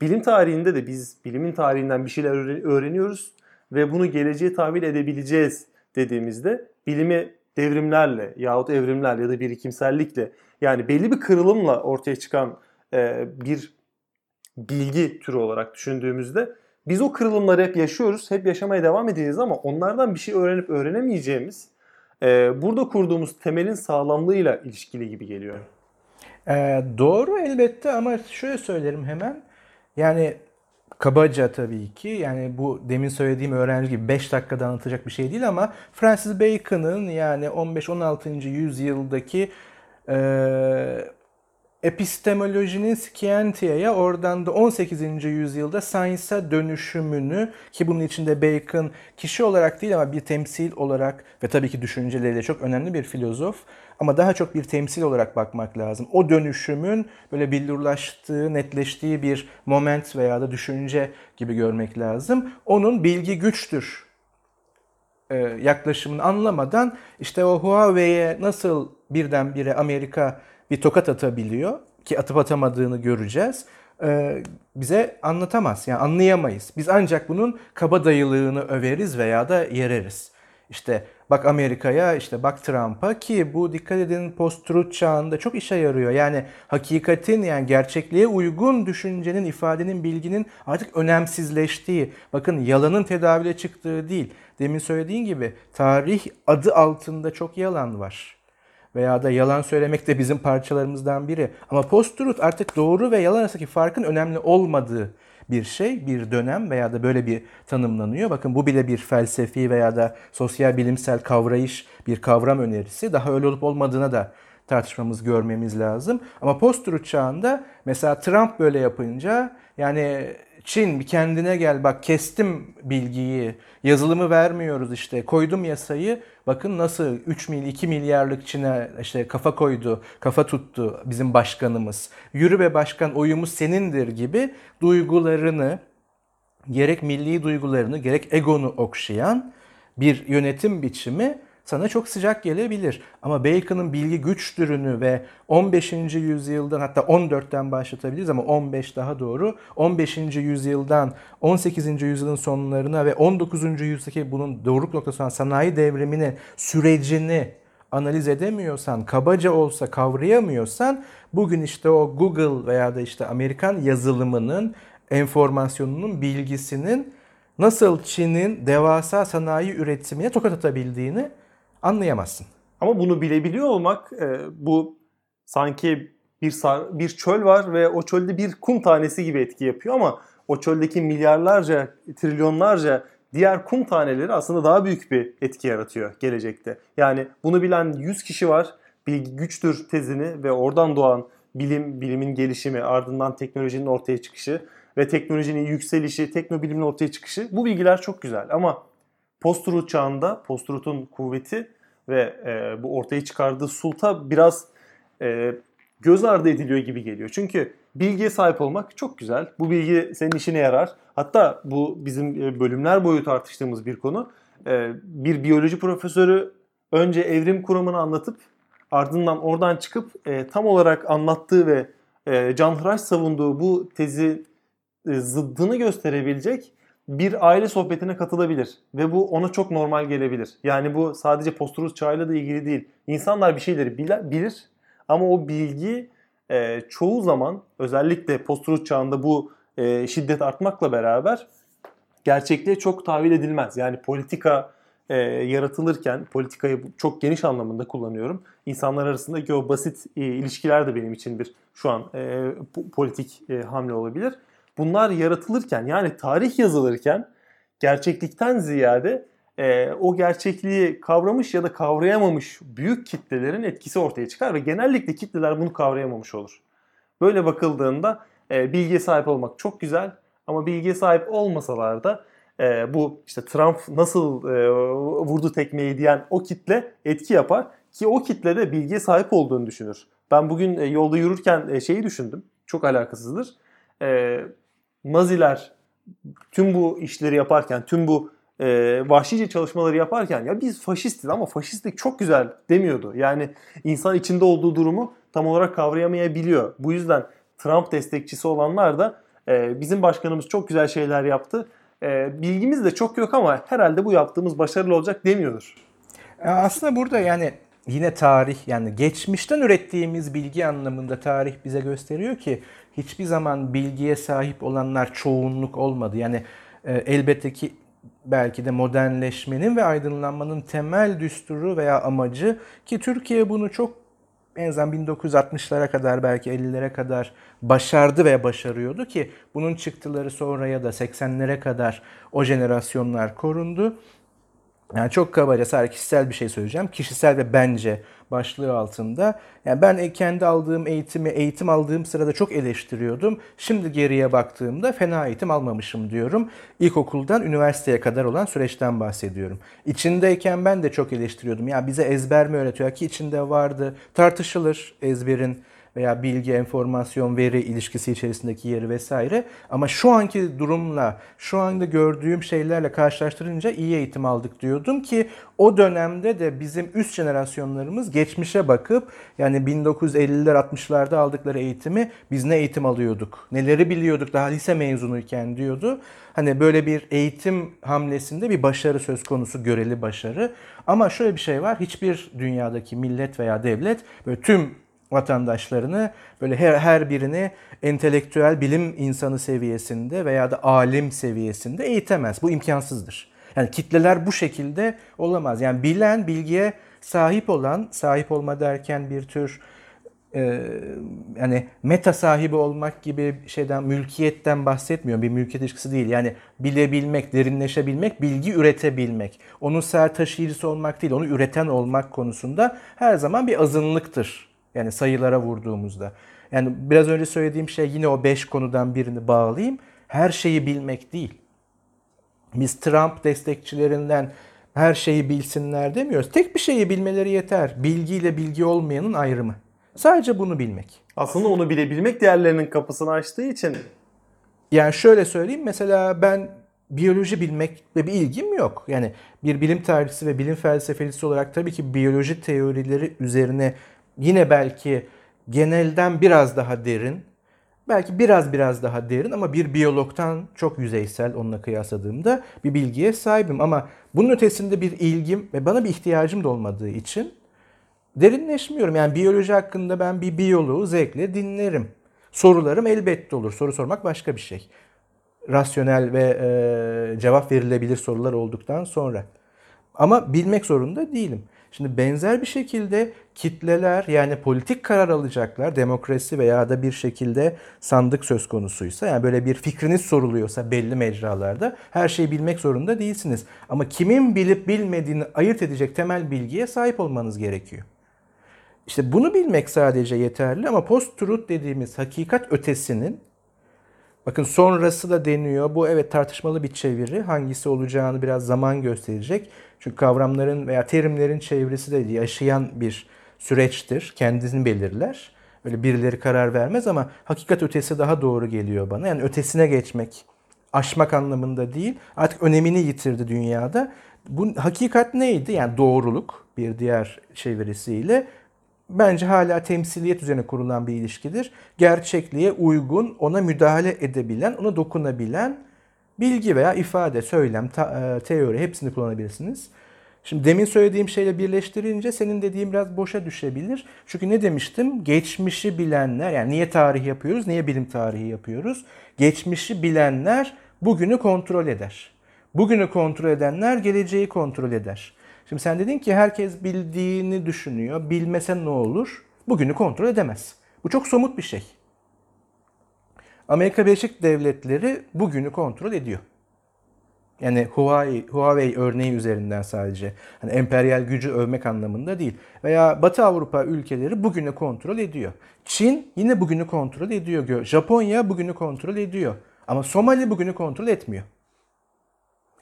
Bilim tarihinde de biz bilimin tarihinden bir şeyler öğreniyoruz ve bunu geleceğe tahvil edebileceğiz dediğimizde bilimi devrimlerle yahut evrimlerle ya da birikimsellikle yani belli bir kırılımla ortaya çıkan bir bilgi türü olarak düşündüğümüzde biz o kırılımları hep yaşıyoruz, hep yaşamaya devam edeceğiz ama onlardan bir şey öğrenip öğrenemeyeceğimiz e, burada kurduğumuz temelin sağlamlığıyla ilişkili gibi geliyor. Ee, doğru elbette ama şöyle söylerim hemen. Yani kabaca tabii ki yani bu demin söylediğim öğrenci gibi 5 dakikada anlatacak bir şey değil ama Francis Bacon'ın yani 15-16. yüzyıldaki e, epistemolojinin Scientia'ya oradan da 18. yüzyılda science'a dönüşümünü ki bunun içinde Bacon kişi olarak değil ama bir temsil olarak ve tabii ki düşünceleriyle çok önemli bir filozof ama daha çok bir temsil olarak bakmak lazım. O dönüşümün böyle billurlaştığı, netleştiği bir moment veya da düşünce gibi görmek lazım. Onun bilgi güçtür e, yaklaşımını anlamadan işte o Huawei'ye nasıl birdenbire Amerika bir tokat atabiliyor ki atıp atamadığını göreceğiz. E, bize anlatamaz. Yani anlayamayız. Biz ancak bunun kabadayılığını överiz veya da yereriz. İşte bak Amerika'ya, işte bak Trump'a ki bu dikkat edin post-truth çağında çok işe yarıyor. Yani hakikatin yani gerçekliğe uygun düşüncenin, ifadenin, bilginin artık önemsizleştiği, bakın yalanın tedavüle çıktığı değil. Demin söylediğin gibi tarih adı altında çok yalan var. Veya da yalan söylemek de bizim parçalarımızdan biri. Ama post-truth artık doğru ve yalan arasındaki farkın önemli olmadığı bir şey, bir dönem veya da böyle bir tanımlanıyor. Bakın bu bile bir felsefi veya da sosyal bilimsel kavrayış, bir kavram önerisi. Daha öyle olup olmadığına da tartışmamız, görmemiz lazım. Ama post-truth çağında mesela Trump böyle yapınca yani Çin bir kendine gel bak kestim bilgiyi, yazılımı vermiyoruz işte koydum yasayı. Bakın nasıl 3 mil 2 milyarlık Çin'e işte kafa koydu, kafa tuttu bizim başkanımız. Yürü be başkan oyumuz senindir gibi duygularını gerek milli duygularını gerek egonu okşayan bir yönetim biçimi sana çok sıcak gelebilir. Ama Bacon'ın bilgi güçtürünü ve 15. yüzyıldan hatta 14'ten başlatabiliriz ama 15 daha doğru. 15. yüzyıldan 18. yüzyılın sonlarına ve 19. yüzyıldaki bunun doğruluk noktası olan sanayi devriminin sürecini analiz edemiyorsan, kabaca olsa kavrayamıyorsan bugün işte o Google veya da işte Amerikan yazılımının enformasyonunun, bilgisinin nasıl Çin'in devasa sanayi üretimine tokat atabildiğini anlayamazsın. Ama bunu bilebiliyor olmak e, bu sanki bir sar, bir çöl var ve o çölde bir kum tanesi gibi etki yapıyor ama o çöldeki milyarlarca, trilyonlarca diğer kum taneleri aslında daha büyük bir etki yaratıyor gelecekte. Yani bunu bilen 100 kişi var. Bilgi güçtür tezini ve oradan doğan bilim, bilimin gelişimi, ardından teknolojinin ortaya çıkışı ve teknolojinin yükselişi, teknobilimin ortaya çıkışı bu bilgiler çok güzel ama post-truth çağında post-truth'un kuvveti ve e, bu ortaya çıkardığı sulta biraz e, göz ardı ediliyor gibi geliyor. Çünkü bilgiye sahip olmak çok güzel. Bu bilgi senin işine yarar. Hatta bu bizim e, bölümler boyu tartıştığımız bir konu. E, bir biyoloji profesörü önce evrim kuramını anlatıp ardından oradan çıkıp e, tam olarak anlattığı ve e, canhıraş savunduğu bu tezi e, zıddını gösterebilecek bir aile sohbetine katılabilir ve bu ona çok normal gelebilir. Yani bu sadece posturuz çağıyla da ilgili değil. İnsanlar bir şeyleri bilir ama o bilgi e, çoğu zaman özellikle posturuz çağında bu e, şiddet artmakla beraber gerçekliğe çok tahvil edilmez. Yani politika e, yaratılırken politikayı çok geniş anlamında kullanıyorum. İnsanlar arasındaki o basit e, ilişkiler de benim için bir şu an e, politik e, hamle olabilir bunlar yaratılırken yani tarih yazılırken gerçeklikten ziyade e, o gerçekliği kavramış ya da kavrayamamış büyük kitlelerin etkisi ortaya çıkar ve genellikle kitleler bunu kavrayamamış olur. Böyle bakıldığında e, bilgiye sahip olmak çok güzel ama bilgiye sahip olmasalar da e, bu işte Trump nasıl e, vurdu tekmeyi diyen o kitle etki yapar ki o kitle de bilgiye sahip olduğunu düşünür. Ben bugün e, yolda yürürken e, şeyi düşündüm. Çok alakasızdır. E, Naziler tüm bu işleri yaparken, tüm bu e, vahşice çalışmaları yaparken ya biz faşistiz ama faşistlik çok güzel demiyordu. Yani insan içinde olduğu durumu tam olarak kavrayamayabiliyor. Bu yüzden Trump destekçisi olanlar da e, bizim başkanımız çok güzel şeyler yaptı. E, bilgimiz de çok yok ama herhalde bu yaptığımız başarılı olacak demiyordur. Aslında burada yani yine tarih yani geçmişten ürettiğimiz bilgi anlamında tarih bize gösteriyor ki hiçbir zaman bilgiye sahip olanlar çoğunluk olmadı. Yani e, elbette ki belki de modernleşmenin ve aydınlanmanın temel düsturu veya amacı ki Türkiye bunu çok en azından 1960'lara kadar belki 50'lere kadar başardı ve başarıyordu ki bunun çıktıları sonraya da 80'lere kadar o jenerasyonlar korundu. Yani çok kabaca sadece kişisel bir şey söyleyeceğim. Kişisel ve bence başlığı altında. Yani ben kendi aldığım eğitimi, eğitim aldığım sırada çok eleştiriyordum. Şimdi geriye baktığımda fena eğitim almamışım diyorum. İlkokuldan üniversiteye kadar olan süreçten bahsediyorum. İçindeyken ben de çok eleştiriyordum. Ya bize ezber mi öğretiyor ki içinde vardı. Tartışılır ezberin veya bilgi, enformasyon, veri ilişkisi içerisindeki yeri vesaire. Ama şu anki durumla, şu anda gördüğüm şeylerle karşılaştırınca iyi eğitim aldık diyordum ki o dönemde de bizim üst jenerasyonlarımız geçmişe bakıp yani 1950'ler 60'larda aldıkları eğitimi biz ne eğitim alıyorduk, neleri biliyorduk daha lise mezunuyken diyordu. Hani böyle bir eğitim hamlesinde bir başarı söz konusu, göreli başarı. Ama şöyle bir şey var, hiçbir dünyadaki millet veya devlet böyle tüm vatandaşlarını böyle her, her birini entelektüel bilim insanı seviyesinde veya da alim seviyesinde eğitemez. Bu imkansızdır. Yani kitleler bu şekilde olamaz. Yani bilen, bilgiye sahip olan, sahip olma derken bir tür e, yani meta sahibi olmak gibi şeyden, mülkiyetten bahsetmiyorum. Bir mülkiyet ilişkisi değil. Yani bilebilmek, derinleşebilmek, bilgi üretebilmek. Onun ser taşıyıcısı olmak değil, onu üreten olmak konusunda her zaman bir azınlıktır Yani sayılara vurduğumuzda. Yani biraz önce söylediğim şey yine o beş konudan birini bağlayayım. Her şeyi bilmek değil. Biz Trump destekçilerinden her şeyi bilsinler demiyoruz. Tek bir şeyi bilmeleri yeter. Bilgiyle bilgi olmayanın ayrımı. Sadece bunu bilmek. Aslında onu bilebilmek diğerlerinin kapısını açtığı için Yani şöyle söyleyeyim mesela ben biyoloji bilmek ve bir ilgim yok. Yani bir bilim tarihçisi ve bilim felsefecisi olarak tabii ki biyoloji teorileri üzerine yine belki genelden biraz daha derin, belki biraz biraz daha derin ama bir biyologtan çok yüzeysel onunla kıyasladığımda bir bilgiye sahibim. Ama bunun ötesinde bir ilgim ve bana bir ihtiyacım da olmadığı için derinleşmiyorum. Yani biyoloji hakkında ben bir biyoloğu zevkle dinlerim. Sorularım elbette olur. Soru sormak başka bir şey. Rasyonel ve e, cevap verilebilir sorular olduktan sonra. Ama bilmek zorunda değilim. Şimdi benzer bir şekilde kitleler yani politik karar alacaklar demokrasi veya da bir şekilde sandık söz konusuysa yani böyle bir fikriniz soruluyorsa belli mecralarda her şeyi bilmek zorunda değilsiniz. Ama kimin bilip bilmediğini ayırt edecek temel bilgiye sahip olmanız gerekiyor. İşte bunu bilmek sadece yeterli ama post-truth dediğimiz hakikat ötesinin bakın sonrası da deniyor. Bu evet tartışmalı bir çeviri. Hangisi olacağını biraz zaman gösterecek. Çünkü kavramların veya terimlerin çevresi de yaşayan bir süreçtir. Kendisini belirler. Öyle birileri karar vermez ama hakikat ötesi daha doğru geliyor bana. Yani ötesine geçmek, aşmak anlamında değil. Artık önemini yitirdi dünyada. Bu hakikat neydi? Yani doğruluk bir diğer çevirisiyle bence hala temsiliyet üzerine kurulan bir ilişkidir. Gerçekliğe uygun, ona müdahale edebilen, ona dokunabilen bilgi veya ifade, söylem, ta, teori hepsini kullanabilirsiniz. Şimdi demin söylediğim şeyle birleştirince senin dediğin biraz boşa düşebilir. Çünkü ne demiştim? Geçmişi bilenler, yani niye tarih yapıyoruz, niye bilim tarihi yapıyoruz? Geçmişi bilenler bugünü kontrol eder. Bugünü kontrol edenler geleceği kontrol eder. Şimdi sen dedin ki herkes bildiğini düşünüyor. Bilmese ne olur? Bugünü kontrol edemez. Bu çok somut bir şey. Amerika Birleşik Devletleri bugünü kontrol ediyor. Yani Huawei, Huawei örneği üzerinden sadece. Hani emperyal gücü övmek anlamında değil. Veya Batı Avrupa ülkeleri bugünü kontrol ediyor. Çin yine bugünü kontrol ediyor. Japonya bugünü kontrol ediyor. Ama Somali bugünü kontrol etmiyor.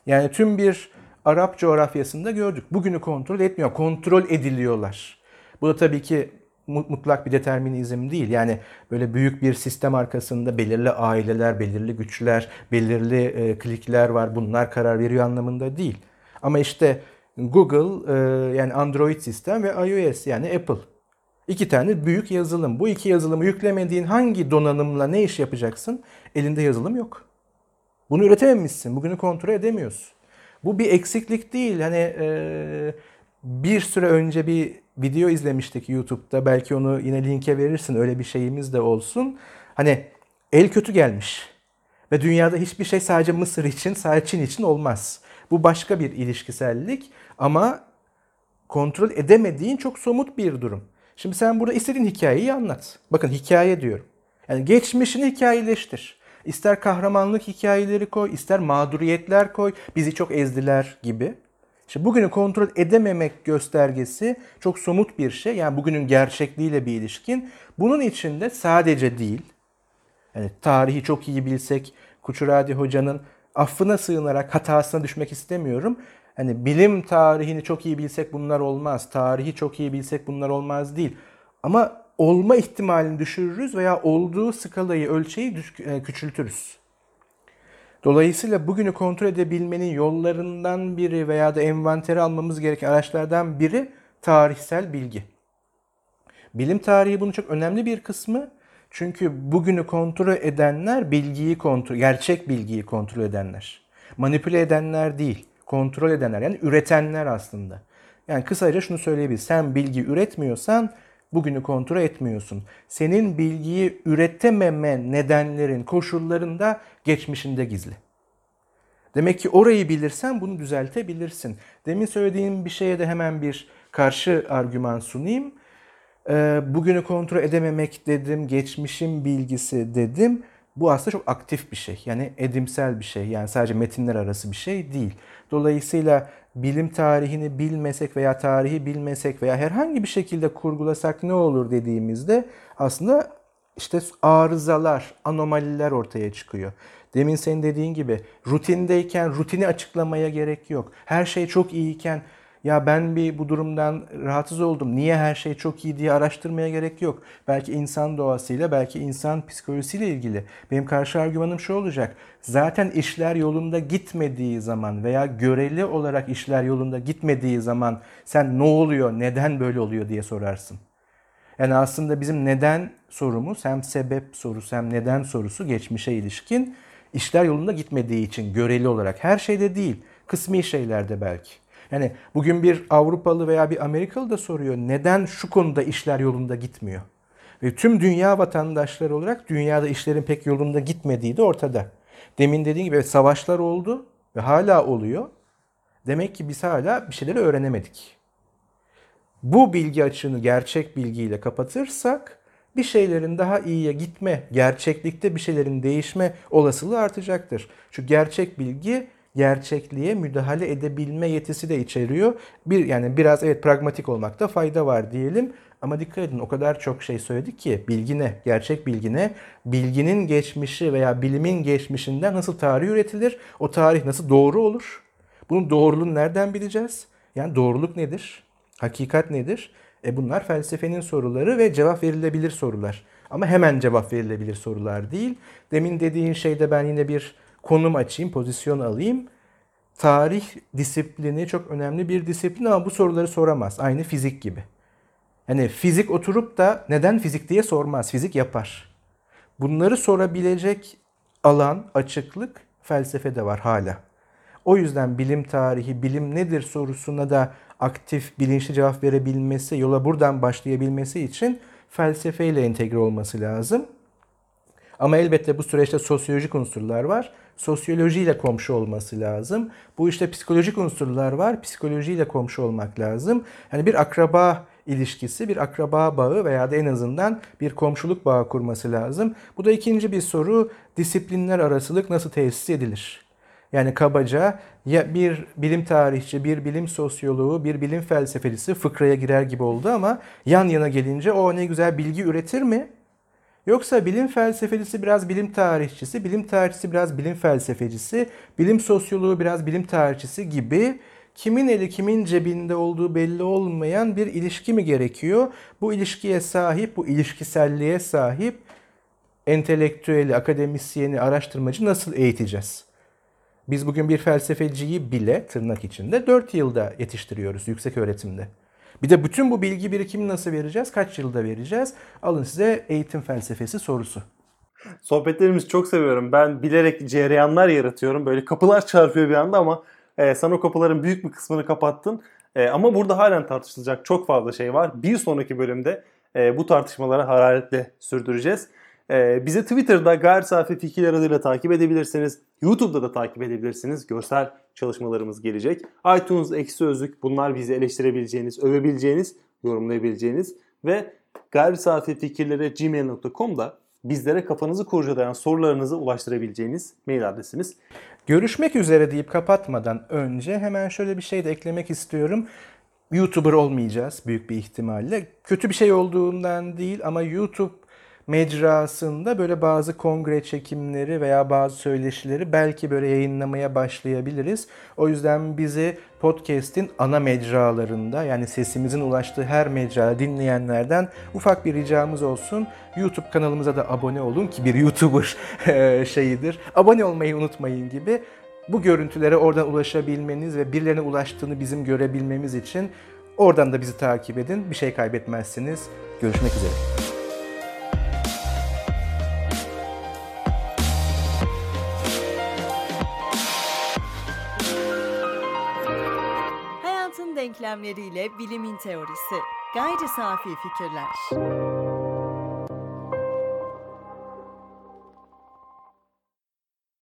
Yani tüm bir Arap coğrafyasında gördük. Bugünü kontrol etmiyor. Kontrol ediliyorlar. Bu da tabii ki mutlak bir determinizm değil. Yani böyle büyük bir sistem arkasında belirli aileler, belirli güçler, belirli e, klikler var. Bunlar karar veriyor anlamında değil. Ama işte Google e, yani Android sistem ve iOS yani Apple. İki tane büyük yazılım. Bu iki yazılımı yüklemediğin hangi donanımla ne iş yapacaksın? Elinde yazılım yok. Bunu üretememişsin. Bugünü kontrol edemiyorsun. Bu bir eksiklik değil. Hani e, bir süre önce bir video izlemiştik YouTube'da. Belki onu yine linke verirsin. Öyle bir şeyimiz de olsun. Hani el kötü gelmiş. Ve dünyada hiçbir şey sadece Mısır için, sadece Çin için olmaz. Bu başka bir ilişkisellik ama kontrol edemediğin çok somut bir durum. Şimdi sen burada istediğin hikayeyi anlat. Bakın hikaye diyorum. Yani geçmişini hikayeleştir. İster kahramanlık hikayeleri koy, ister mağduriyetler koy, bizi çok ezdiler gibi. İşte bugünü kontrol edememek göstergesi çok somut bir şey. Yani bugünün gerçekliğiyle bir ilişkin. Bunun içinde sadece değil, yani tarihi çok iyi bilsek, Kuçuradi Hoca'nın affına sığınarak hatasına düşmek istemiyorum. Hani bilim tarihini çok iyi bilsek bunlar olmaz. Tarihi çok iyi bilsek bunlar olmaz değil. Ama olma ihtimalini düşürürüz veya olduğu skalayı, ölçeği e, küçültürüz. Dolayısıyla bugünü kontrol edebilmenin yollarından biri veya da envanteri almamız gereken araçlardan biri tarihsel bilgi. Bilim tarihi bunun çok önemli bir kısmı. Çünkü bugünü kontrol edenler bilgiyi kontrol, gerçek bilgiyi kontrol edenler. Manipüle edenler değil, kontrol edenler yani üretenler aslında. Yani kısaca şunu söyleyebiliriz. Sen bilgi üretmiyorsan bugünü kontrol etmiyorsun. Senin bilgiyi üretememe nedenlerin, koşulların da geçmişinde gizli. Demek ki orayı bilirsen bunu düzeltebilirsin. Demin söylediğim bir şeye de hemen bir karşı argüman sunayım. Ee, bugünü kontrol edememek dedim, geçmişin bilgisi dedim. Bu aslında çok aktif bir şey. Yani edimsel bir şey. Yani sadece metinler arası bir şey değil. Dolayısıyla bilim tarihini bilmesek veya tarihi bilmesek veya herhangi bir şekilde kurgulasak ne olur dediğimizde aslında işte arızalar, anomaliler ortaya çıkıyor. Demin senin dediğin gibi rutindeyken rutini açıklamaya gerek yok. Her şey çok iyiyken ya ben bir bu durumdan rahatsız oldum. Niye her şey çok iyi diye araştırmaya gerek yok. Belki insan doğasıyla, belki insan psikolojisiyle ilgili. Benim karşı argümanım şu olacak. Zaten işler yolunda gitmediği zaman veya göreli olarak işler yolunda gitmediği zaman sen ne oluyor, neden böyle oluyor diye sorarsın. Yani aslında bizim neden sorumuz hem sebep sorusu hem neden sorusu geçmişe ilişkin işler yolunda gitmediği için göreli olarak her şeyde değil, kısmi şeylerde belki. Yani bugün bir Avrupalı veya bir Amerikalı da soruyor neden şu konuda işler yolunda gitmiyor? Ve tüm dünya vatandaşları olarak dünyada işlerin pek yolunda gitmediği de ortada. Demin dediğim gibi savaşlar oldu ve hala oluyor. Demek ki biz hala bir şeyleri öğrenemedik. Bu bilgi açığını gerçek bilgiyle kapatırsak bir şeylerin daha iyiye gitme, gerçeklikte bir şeylerin değişme olasılığı artacaktır. Çünkü gerçek bilgi gerçekliğe müdahale edebilme yetisi de içeriyor. Bir yani biraz evet pragmatik olmakta fayda var diyelim. Ama dikkat edin o kadar çok şey söyledik ki bilgi ne? Gerçek bilgi ne? Bilginin geçmişi veya bilimin geçmişinden nasıl tarih üretilir? O tarih nasıl doğru olur? Bunun doğruluğunu nereden bileceğiz? Yani doğruluk nedir? Hakikat nedir? E bunlar felsefenin soruları ve cevap verilebilir sorular. Ama hemen cevap verilebilir sorular değil. Demin dediğin şeyde ben yine bir konum açayım, pozisyon alayım. Tarih disiplini çok önemli bir disiplin ama bu soruları soramaz. Aynı fizik gibi. Yani fizik oturup da neden fizik diye sormaz. Fizik yapar. Bunları sorabilecek alan, açıklık felsefede var hala. O yüzden bilim tarihi, bilim nedir sorusuna da aktif, bilinçli cevap verebilmesi, yola buradan başlayabilmesi için felsefeyle entegre olması lazım. Ama elbette bu süreçte sosyolojik unsurlar var. Sosyolojiyle komşu olması lazım. Bu işte psikolojik unsurlar var. Psikolojiyle komşu olmak lazım. Yani bir akraba ilişkisi, bir akraba bağı veya da en azından bir komşuluk bağı kurması lazım. Bu da ikinci bir soru. Disiplinler arasılık nasıl tesis edilir? Yani kabaca ya bir bilim tarihçi, bir bilim sosyoloğu, bir bilim felsefecisi fıkraya girer gibi oldu ama yan yana gelince o ne güzel bilgi üretir mi? Yoksa bilim felsefecisi biraz bilim tarihçisi, bilim tarihçisi biraz bilim felsefecisi, bilim sosyoloğu biraz bilim tarihçisi gibi kimin eli kimin cebinde olduğu belli olmayan bir ilişki mi gerekiyor? Bu ilişkiye sahip, bu ilişkiselliğe sahip entelektüeli, akademisyeni, araştırmacı nasıl eğiteceğiz? Biz bugün bir felsefeciyi bile tırnak içinde 4 yılda yetiştiriyoruz yüksek öğretimde. Bir de bütün bu bilgi birikimini nasıl vereceğiz? Kaç yılda vereceğiz? Alın size eğitim felsefesi sorusu. Sohbetlerimizi çok seviyorum. Ben bilerek cereyanlar yaratıyorum. Böyle kapılar çarpıyor bir anda ama e, sen o kapıların büyük bir kısmını kapattın. E, ama burada halen tartışılacak çok fazla şey var. Bir sonraki bölümde e, bu tartışmaları hararetle sürdüreceğiz. E, bizi Twitter'da gayri safi fikirler adıyla takip edebilirsiniz. YouTube'da da takip edebilirsiniz. Görsel çalışmalarımız gelecek. iTunes, Eksi Sözlük bunlar bizi eleştirebileceğiniz, övebileceğiniz, yorumlayabileceğiniz ve gayri safi fikirlere gmail.com'da bizlere kafanızı kurcalayan sorularınızı ulaştırabileceğiniz mail adresimiz. Görüşmek üzere deyip kapatmadan önce hemen şöyle bir şey de eklemek istiyorum. YouTuber olmayacağız büyük bir ihtimalle. Kötü bir şey olduğundan değil ama YouTube mecrasında böyle bazı kongre çekimleri veya bazı söyleşileri belki böyle yayınlamaya başlayabiliriz. O yüzden bizi podcast'in ana mecralarında yani sesimizin ulaştığı her mecra dinleyenlerden ufak bir ricamız olsun. YouTube kanalımıza da abone olun ki bir YouTuber şeyidir. Abone olmayı unutmayın gibi. Bu görüntülere oradan ulaşabilmeniz ve birilerine ulaştığını bizim görebilmemiz için oradan da bizi takip edin. Bir şey kaybetmezsiniz. Görüşmek üzere. Hayatın denklemleriyle bilimin teorisi. Gayri safi fikirler.